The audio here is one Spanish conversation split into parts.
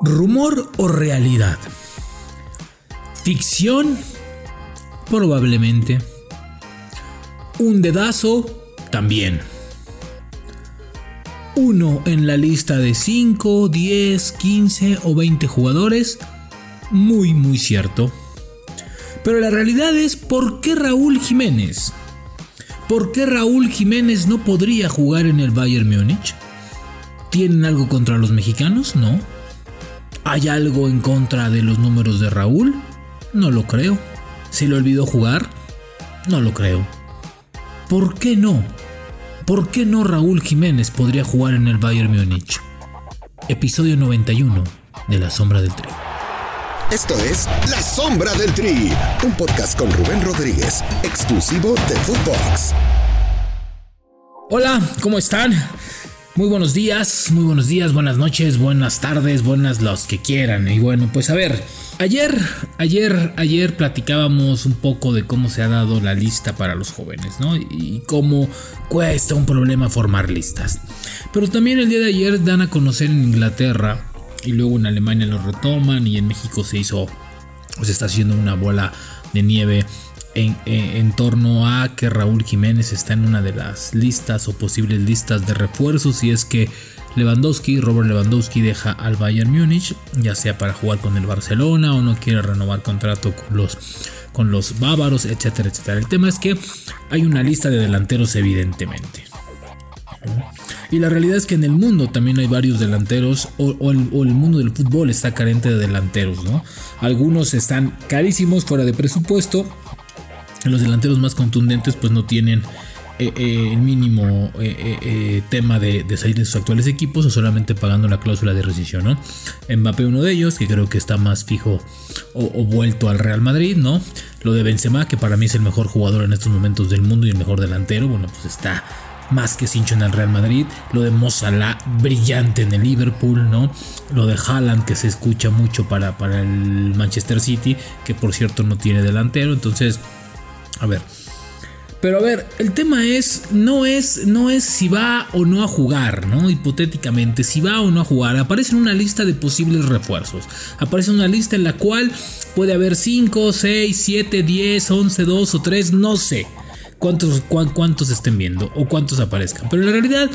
¿Rumor o realidad? ¿Ficción? Probablemente. ¿Un dedazo? También. ¿Uno en la lista de 5, 10, 15 o 20 jugadores? Muy, muy cierto. Pero la realidad es ¿por qué Raúl Jiménez? ¿Por qué Raúl Jiménez no podría jugar en el Bayern Múnich? ¿Tienen algo contra los mexicanos? No. ¿Hay algo en contra de los números de Raúl? No lo creo. ¿Se le olvidó jugar? No lo creo. ¿Por qué no? ¿Por qué no Raúl Jiménez podría jugar en el Bayern Múnich? Episodio 91 de La Sombra del Tri. Esto es La Sombra del Tri, un podcast con Rubén Rodríguez, exclusivo de Footbox. Hola, ¿cómo están? Muy buenos días, muy buenos días, buenas noches, buenas tardes, buenas los que quieran. Y bueno, pues a ver, ayer, ayer, ayer platicábamos un poco de cómo se ha dado la lista para los jóvenes, ¿no? Y cómo cuesta un problema formar listas. Pero también el día de ayer dan a conocer en Inglaterra y luego en Alemania lo retoman y en México se hizo, se está haciendo una bola de nieve en, torno a que Raúl Jiménez está en una de las listas o posibles listas de refuerzos y es que Lewandowski, Robert Lewandowski deja al Bayern Múnich, ya sea para jugar con el Barcelona o no quiere renovar contrato con los, con los bávaros, etcétera, etcétera. El tema es que hay una lista de delanteros evidentemente. Y la realidad es que en el mundo también hay varios delanteros o, el, o, el, mundo del fútbol está carente de delanteros, ¿no? Algunos están carísimos fuera de presupuesto los delanteros más contundentes pues no tienen eh, eh, el mínimo eh, tema de, salir de sus actuales equipos o solamente pagando la cláusula de rescisión, ¿no? Mbappé uno de ellos, que creo que está más fijo o, vuelto al Real Madrid, ¿no? Lo de Benzema, que para mí es el mejor jugador en estos momentos del mundo y el mejor delantero, bueno, pues está más que cincho en el Real Madrid. Lo de Mozala, brillante en el Liverpool, ¿no? Lo de Haaland, que se escucha mucho para, para el Manchester City, que por cierto no tiene delantero, entonces a ver. Pero a ver, el tema es no es no es si va o no a jugar, ¿no? Hipotéticamente, si va o no a jugar, aparece una lista de posibles refuerzos. Aparece una lista en la cual puede haber 5, 6, 7, 10, 11, 2 o 3, no sé. Cuántos, cuántos estén viendo o cuántos aparezcan. Pero la realidad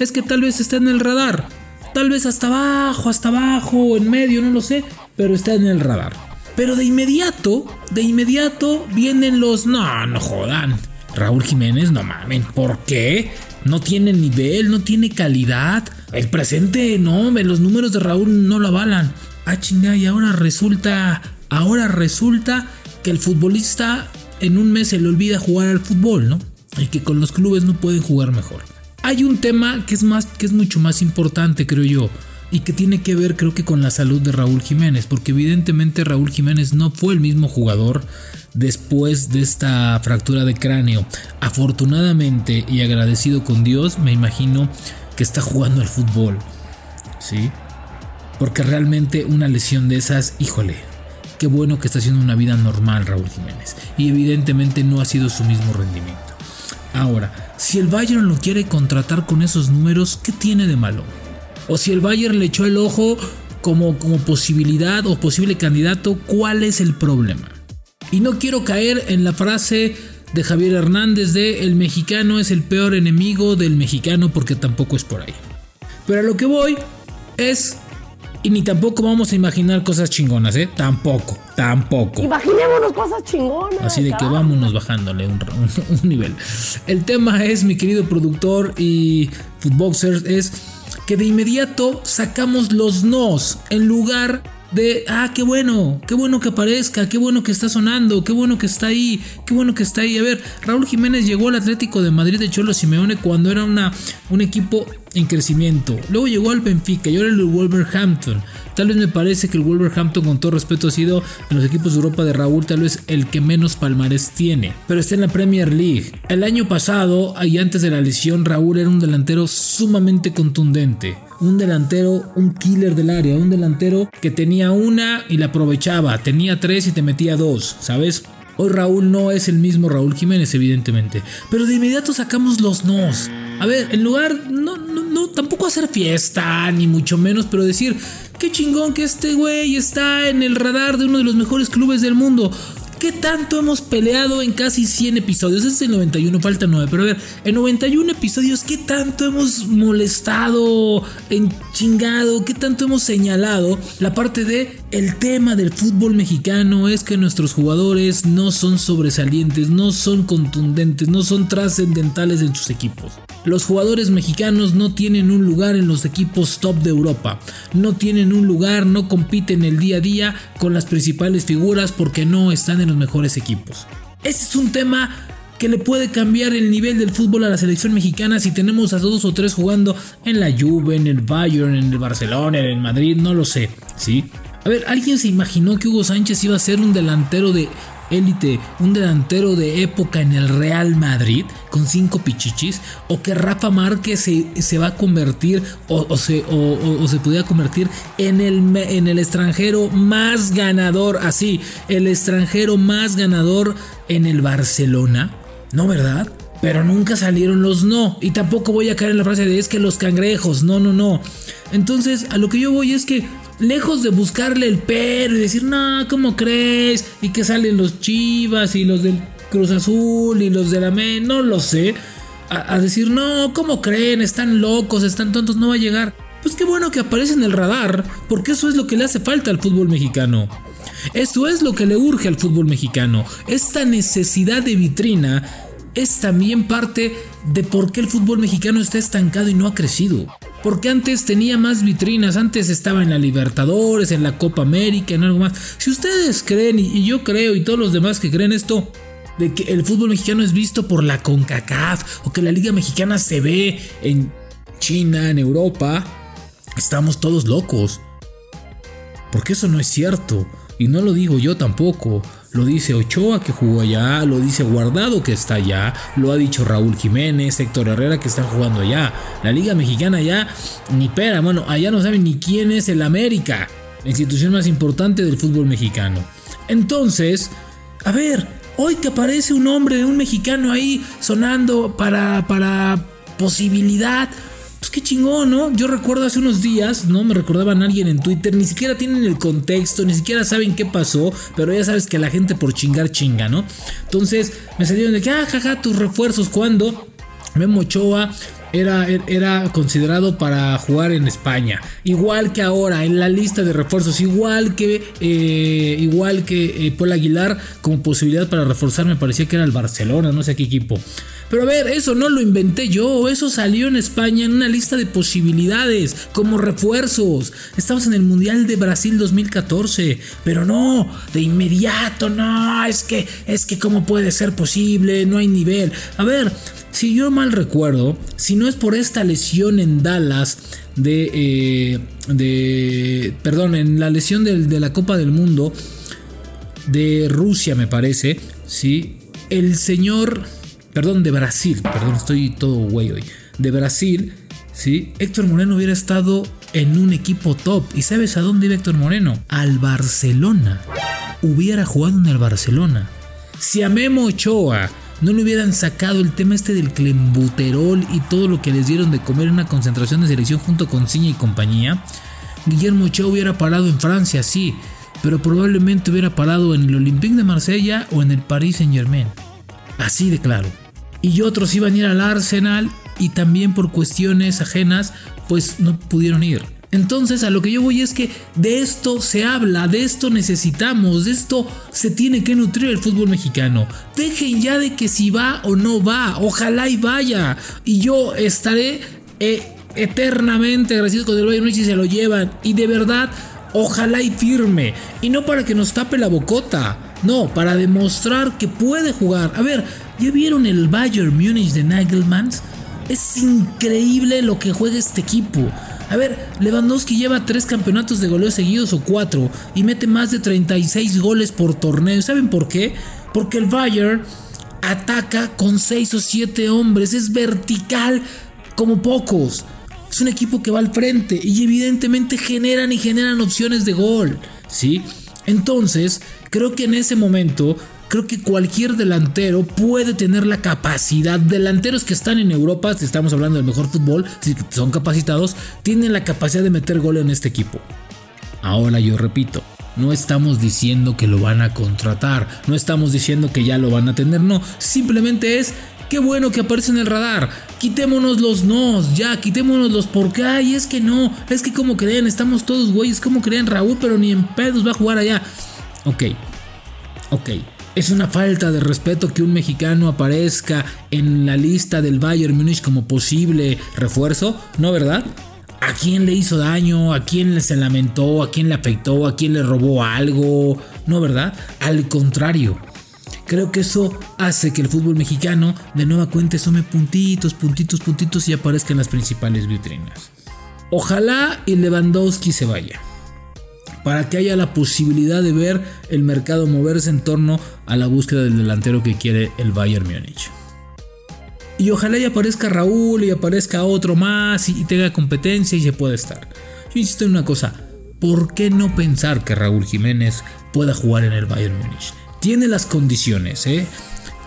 es que tal vez está en el radar. Tal vez hasta abajo, hasta abajo, en medio, no lo sé. Pero está en el radar. Pero de inmediato, de inmediato vienen los. No, no jodan. Raúl Jiménez, no mamen. ¿Por qué? No tiene nivel, no tiene calidad. El presente, no, los números de Raúl no lo avalan. Ah, chinga, y ahora resulta. Ahora resulta que el futbolista en un mes se le olvida jugar al fútbol, ¿no? Y que con los clubes no pueden jugar mejor. Hay un tema que es más, que es mucho más importante, creo yo y que tiene que ver creo que con la salud de Raúl Jiménez, porque evidentemente Raúl Jiménez no fue el mismo jugador después de esta fractura de cráneo. Afortunadamente y agradecido con Dios, me imagino que está jugando al fútbol. ¿Sí? Porque realmente una lesión de esas, híjole, qué bueno que está haciendo una vida normal Raúl Jiménez. Y evidentemente no ha sido su mismo rendimiento. Ahora, si el Bayern lo quiere contratar con esos números, ¿qué tiene de malo? O si el Bayern le echó el ojo como, como posibilidad o posible candidato, ¿cuál es el problema? Y no quiero caer en la frase de Javier Hernández de el mexicano es el peor enemigo del mexicano porque tampoco es por ahí. Pero a lo que voy es y ni tampoco vamos a imaginar cosas chingonas, ¿eh? Tampoco, tampoco. Imaginémonos cosas chingonas. Así de que vámonos bajándole un, un, nivel. El tema es, mi querido productor y footboxer, es que de inmediato sacamos los nos en lugar de, ah, qué bueno, qué bueno que aparezca, qué bueno que está sonando, qué bueno que está ahí, qué bueno que está ahí. A ver, Raúl Jiménez llegó al Atlético de Madrid de Cholo Simeone cuando era una, un equipo en crecimiento. Luego llegó al Benfica y ahora el Wolverhampton. Tal vez me parece que el Wolverhampton, con todo respeto, ha sido en los equipos de Europa de Raúl, tal vez el que menos palmarés tiene. Pero está en la Premier League. El año pasado, y antes de la lesión, Raúl era un delantero sumamente contundente. Un delantero, un killer del área, un delantero que tenía una y la aprovechaba, tenía tres y te metía dos, ¿sabes? Hoy Raúl no es el mismo Raúl Jiménez, evidentemente. Pero de inmediato sacamos los nos. A ver, en lugar, no, no, no, tampoco hacer fiesta, ni mucho menos, pero decir, Qué chingón que este güey está en el radar de uno de los mejores clubes del mundo. ¿Qué tanto hemos peleado en casi 100 episodios? Este es el 91, falta 9. Pero a ver, en 91 episodios, ¿qué tanto hemos molestado, en chingado? ¿Qué tanto hemos señalado? La parte de el tema del fútbol mexicano es que nuestros jugadores no son sobresalientes, no son contundentes, no son trascendentales en sus equipos. Los jugadores mexicanos no tienen un lugar en los equipos top de Europa, no tienen un lugar, no compiten el día a día con las principales figuras porque no están en los mejores equipos. Ese es un tema que le puede cambiar el nivel del fútbol a la selección mexicana si tenemos a dos o tres jugando en la Juve, en el Bayern, en el Barcelona, en el Madrid, no lo sé, ¿sí? A ver, ¿alguien se imaginó que Hugo Sánchez iba a ser un delantero de élite, un delantero de época en el Real Madrid con cinco pichichis, o que Rafa Márquez se, va a convertir o, se, o, se pudiera convertir en el, en el extranjero más ganador, así, el extranjero más ganador en el Barcelona, ¿no verdad? Pero nunca salieron los no. Y tampoco voy a caer en la frase de es que los cangrejos. No, no, no. Entonces, a lo que yo voy es que lejos de buscarle el pero y decir, no, ¿cómo crees? Y que salen los Chivas y los del Cruz Azul y los de la MEN, no lo sé. A, decir, no, ¿cómo creen? Están locos, están tontos, no va a llegar. Pues qué bueno que aparece en el radar, porque eso es lo que le hace falta al fútbol mexicano. Eso es lo que le urge al fútbol mexicano. Esta necesidad de vitrina es también parte de por qué el fútbol mexicano está estancado y no ha crecido. Porque antes tenía más vitrinas, antes estaba en la Libertadores, en la Copa América, en algo más. Si ustedes creen, y yo creo, y todos los demás que creen esto, de que el fútbol mexicano es visto por la CONCACAF, o que la Liga Mexicana se ve en China, en Europa, estamos todos locos. Porque eso no es cierto. Y no lo digo yo tampoco. Lo dice Ochoa que jugó allá, lo dice Guardado que está allá, lo ha dicho Raúl Jiménez, Héctor Herrera que están jugando allá. La Liga Mexicana ya ni pera, bueno, allá no saben ni quién es el América, la institución más importante del fútbol mexicano. Entonces, a ver, hoy que aparece un hombre, un mexicano ahí sonando para, para posibilidad, pues qué chingón, ¿no? Yo recuerdo hace unos días, ¿no? Me recordaban a alguien en Twitter, ni siquiera tienen el contexto, ni siquiera saben qué pasó, pero ya sabes que la gente por chingar chinga, ¿no? Entonces me salieron de que, ah, jaja, tus refuerzos, ¿cuándo? Memo Ochoa era, era, considerado para jugar en España. Igual que ahora, en la lista de refuerzos, igual que, eh, igual que eh, Paul Aguilar, como posibilidad para reforzar, me parecía que era el Barcelona, no sé qué equipo. Pero a ver, eso no lo inventé yo, eso salió en España en una lista de posibilidades, como refuerzos. Estamos en el Mundial de Brasil 2014, pero no, de inmediato, no, es que, es que cómo puede ser posible, no hay nivel. A ver, si yo mal recuerdo, si no es por esta lesión en Dallas de, eh, de perdón, en la lesión de, la Copa del Mundo de Rusia me parece, sí, el señor perdón, de Brasil, perdón, estoy todo güey hoy, de Brasil, ¿sí? Héctor Moreno hubiera estado en un equipo top. ¿Y sabes a dónde iba Héctor Moreno? Al Barcelona. Hubiera jugado en el Barcelona. Si a Memo Ochoa no le hubieran sacado el tema este del clembuterol y todo lo que les dieron de comer en una concentración de selección junto con Ciña y compañía, Guillermo Ochoa hubiera parado en Francia, sí, pero probablemente hubiera parado en el Olympique de Marsella o en el Paris Saint Germain. Así de claro y otros iban a ir al Arsenal y también por cuestiones ajenas pues no pudieron ir. Entonces a lo que yo voy es que de esto se habla, de esto necesitamos, de esto se tiene que nutrir el fútbol mexicano. Dejen ya de que si va o no va, ojalá y vaya. Y yo estaré eh, eternamente agradecido con el Bayern si se lo llevan. Y de verdad, ojalá y firme. Y no para que nos tape la bocota. No, para demostrar que puede jugar. A ver, ¿Ya vieron el Bayern Munich de Nagelmans? Es increíble lo que juega este equipo. A ver, Lewandowski lleva tres campeonatos de goleo seguidos o cuatro y mete más de 36 goles por torneo. ¿Saben por qué? Porque el Bayern ataca con 6 o 7 hombres, es vertical como pocos. Es un equipo que va al frente y evidentemente generan y generan opciones de gol, ¿sí? Entonces, creo que en ese momento creo que cualquier delantero puede tener la capacidad. Delanteros que están en Europa, si estamos hablando del mejor fútbol, si son capacitados, tienen la capacidad de meter gol en este equipo. Ahora yo repito, no estamos diciendo que lo van a contratar, no estamos diciendo que ya lo van a tener, no, simplemente es Qué bueno que aparece en el radar. Quitémonos los nos, ya, quitémonos los porque, ay, es que no, es que como creen, estamos todos güeyes, como creen Raúl, pero ni en pedos va a jugar allá. Ok, ok. Es una falta de respeto que un mexicano aparezca en la lista del Bayern Múnich como posible refuerzo, ¿no verdad? ¿A quién le hizo daño? ¿A quién se lamentó? ¿A quién le afectó? ¿A quién le robó algo? ¿No verdad? Al contrario, Creo que eso hace que el fútbol mexicano de nueva cuenta sume puntitos, puntitos, puntitos y aparezca en las principales vitrinas. Ojalá y Lewandowski se vaya. Para que haya la posibilidad de ver el mercado moverse en torno a la búsqueda del delantero que quiere el Bayern Múnich. Y ojalá y aparezca Raúl y aparezca otro más y tenga competencia y se pueda estar. Yo insisto en una cosa, ¿por qué no pensar que Raúl Jiménez pueda jugar en el Bayern Múnich? tiene las condiciones, ¿eh?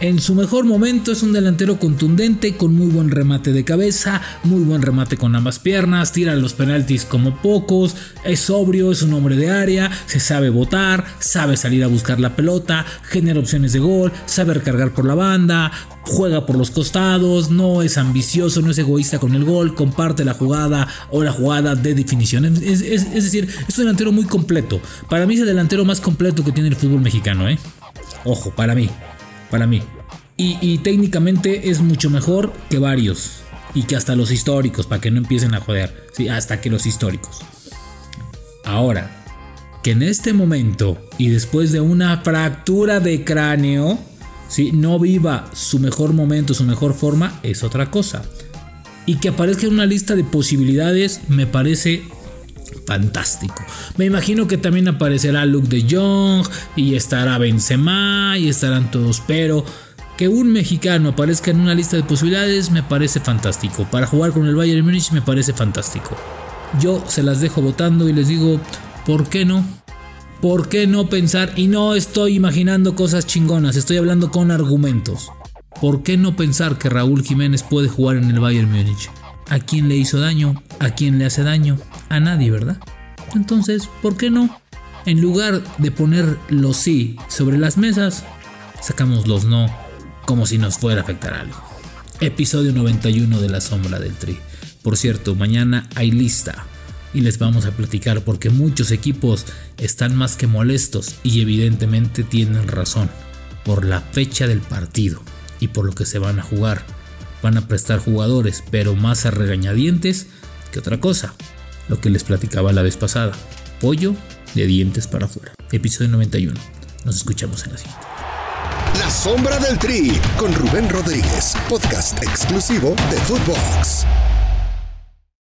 En su mejor momento es un delantero contundente, con muy buen remate de cabeza, muy buen remate con ambas piernas, tira los penaltis como pocos, es sobrio, es un hombre de área, se sabe botar, sabe salir a buscar la pelota, genera opciones de gol, sabe recargar por la banda, juega por los costados, no es ambicioso, no es egoísta con el gol, comparte la jugada o la jugada de definición. Es, decir, es un delantero muy completo. Para mí es el delantero más completo que tiene el fútbol mexicano, ¿eh? Ojo, para mí. Para mí. Y, técnicamente es mucho mejor que varios. Y que hasta los históricos, para que no empiecen a joder. Sí, hasta que los históricos. Ahora, que en este momento y después de una fractura de cráneo, si no viva su mejor momento, su mejor forma, es otra cosa. Y que aparezca una lista de posibilidades me parece fantástico. Me imagino que también aparecerá Luke de Jong y estará Benzema y estarán todos, pero que un mexicano aparezca en una lista de posibilidades me parece fantástico. Para jugar con el Bayern Múnich me parece fantástico. Yo se las dejo votando y les digo, ¿por qué no? ¿Por qué no pensar? Y no estoy imaginando cosas chingonas, estoy hablando con argumentos. ¿Por qué no pensar que Raúl Jiménez puede jugar en el Bayern Múnich? ¿A quién le hizo daño? ¿A quién le hace daño? A nadie, ¿verdad? Entonces, ¿por qué no? En lugar de poner los sí sobre las mesas, sacamos los no como si nos fuera a afectar algo. Episodio 91 de La Sombra del Tri. Por cierto, mañana hay lista y les vamos a platicar porque muchos equipos están más que molestos y evidentemente tienen razón por la fecha del partido y por lo que se van a jugar van a prestar jugadores, pero más a regañadientes que otra cosa. Lo que les platicaba la vez pasada. Pollo de dientes para afuera. Episodio 91. Nos escuchamos en la siguiente. La sombra del tri con Rubén Rodríguez, podcast exclusivo de Footbox.